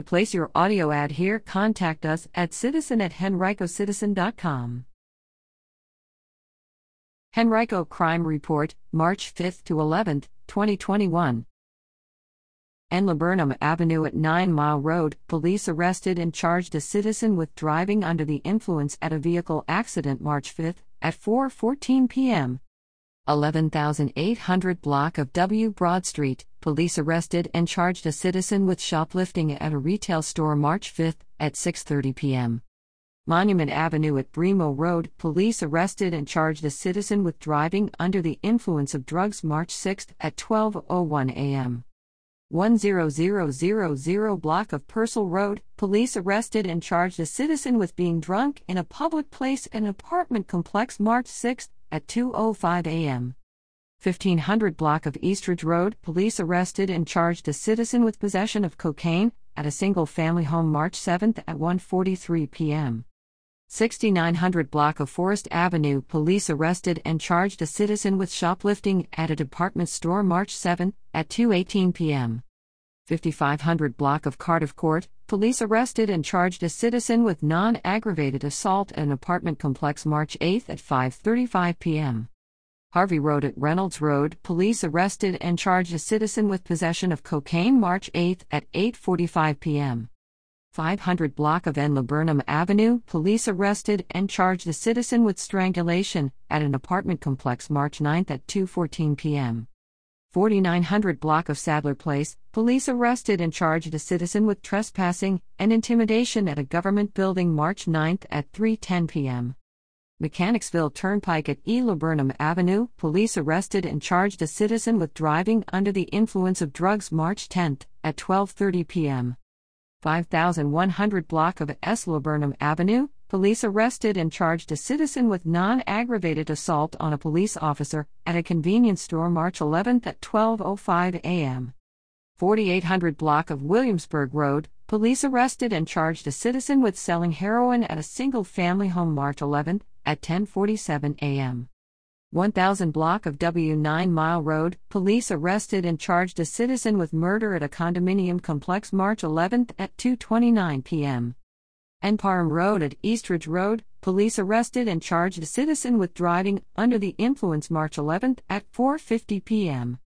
To place your audio ad here, contact us at citizen at henricocitizen.com. Henrico Crime Report, March 5th to 11th, 2021. En Laburnum Avenue at 9 Mile Road, police arrested and charged a citizen with driving under the influence at a vehicle accident March 5th at 4:14 p.m. 11800 block of W Broad Street, police arrested and charged a citizen with shoplifting at a retail store March 5 at 6:30 p.m. Monument Avenue at Bremo Road, police arrested and charged a citizen with driving under the influence of drugs March 6 at 12:01 a.m. 10000 block of Purcell Road, police arrested and charged a citizen with being drunk in a public place in an apartment complex March 6 at 2:05 a.m. 1500 block of Eastridge Road, police arrested and charged a citizen with possession of cocaine at a single-family home March 7 at 1:43 p.m. 6900 block of Forest Avenue, police arrested and charged a citizen with shoplifting at a department store March 7 at 2:18 p.m. 5500 block of Cardiff Court, police arrested and charged a citizen with non-aggravated assault at an apartment complex March 8 at 5:35 p.m. Harvie Road at Reynolds Road, police arrested and charged a citizen with possession of cocaine March 8 at 8:45 p.m. 500 block of N. Laburnum Avenue, police arrested and charged a citizen with strangulation at an apartment complex March 9 at 2:14 p.m. 4900 block of Sadler Place, police arrested and charged a citizen with trespassing and intimidation at a government building March 9 at 3:10 p.m. Mechanicsville Turnpike at E. Laburnum Avenue, police arrested and charged a citizen with driving under the influence of drugs March 10 at 12:30 p.m. 5100 block of S. Laburnum Avenue, police arrested and charged a citizen with non aggravated assault on a police officer at a convenience store March 11 at 12.05 a.m. 4800 block of Williamsburg Road, police arrested and charged a citizen with selling heroin at a single family home March 11 at 10:47 a.m. 1000 block of W9 Mile Road, police arrested and charged a citizen with murder at a condominium complex March 11 at 2:29 p.m. And Parham Road at Eastridge Road, police arrested and charged a citizen with driving under the influence March 11 at 4:50 p.m.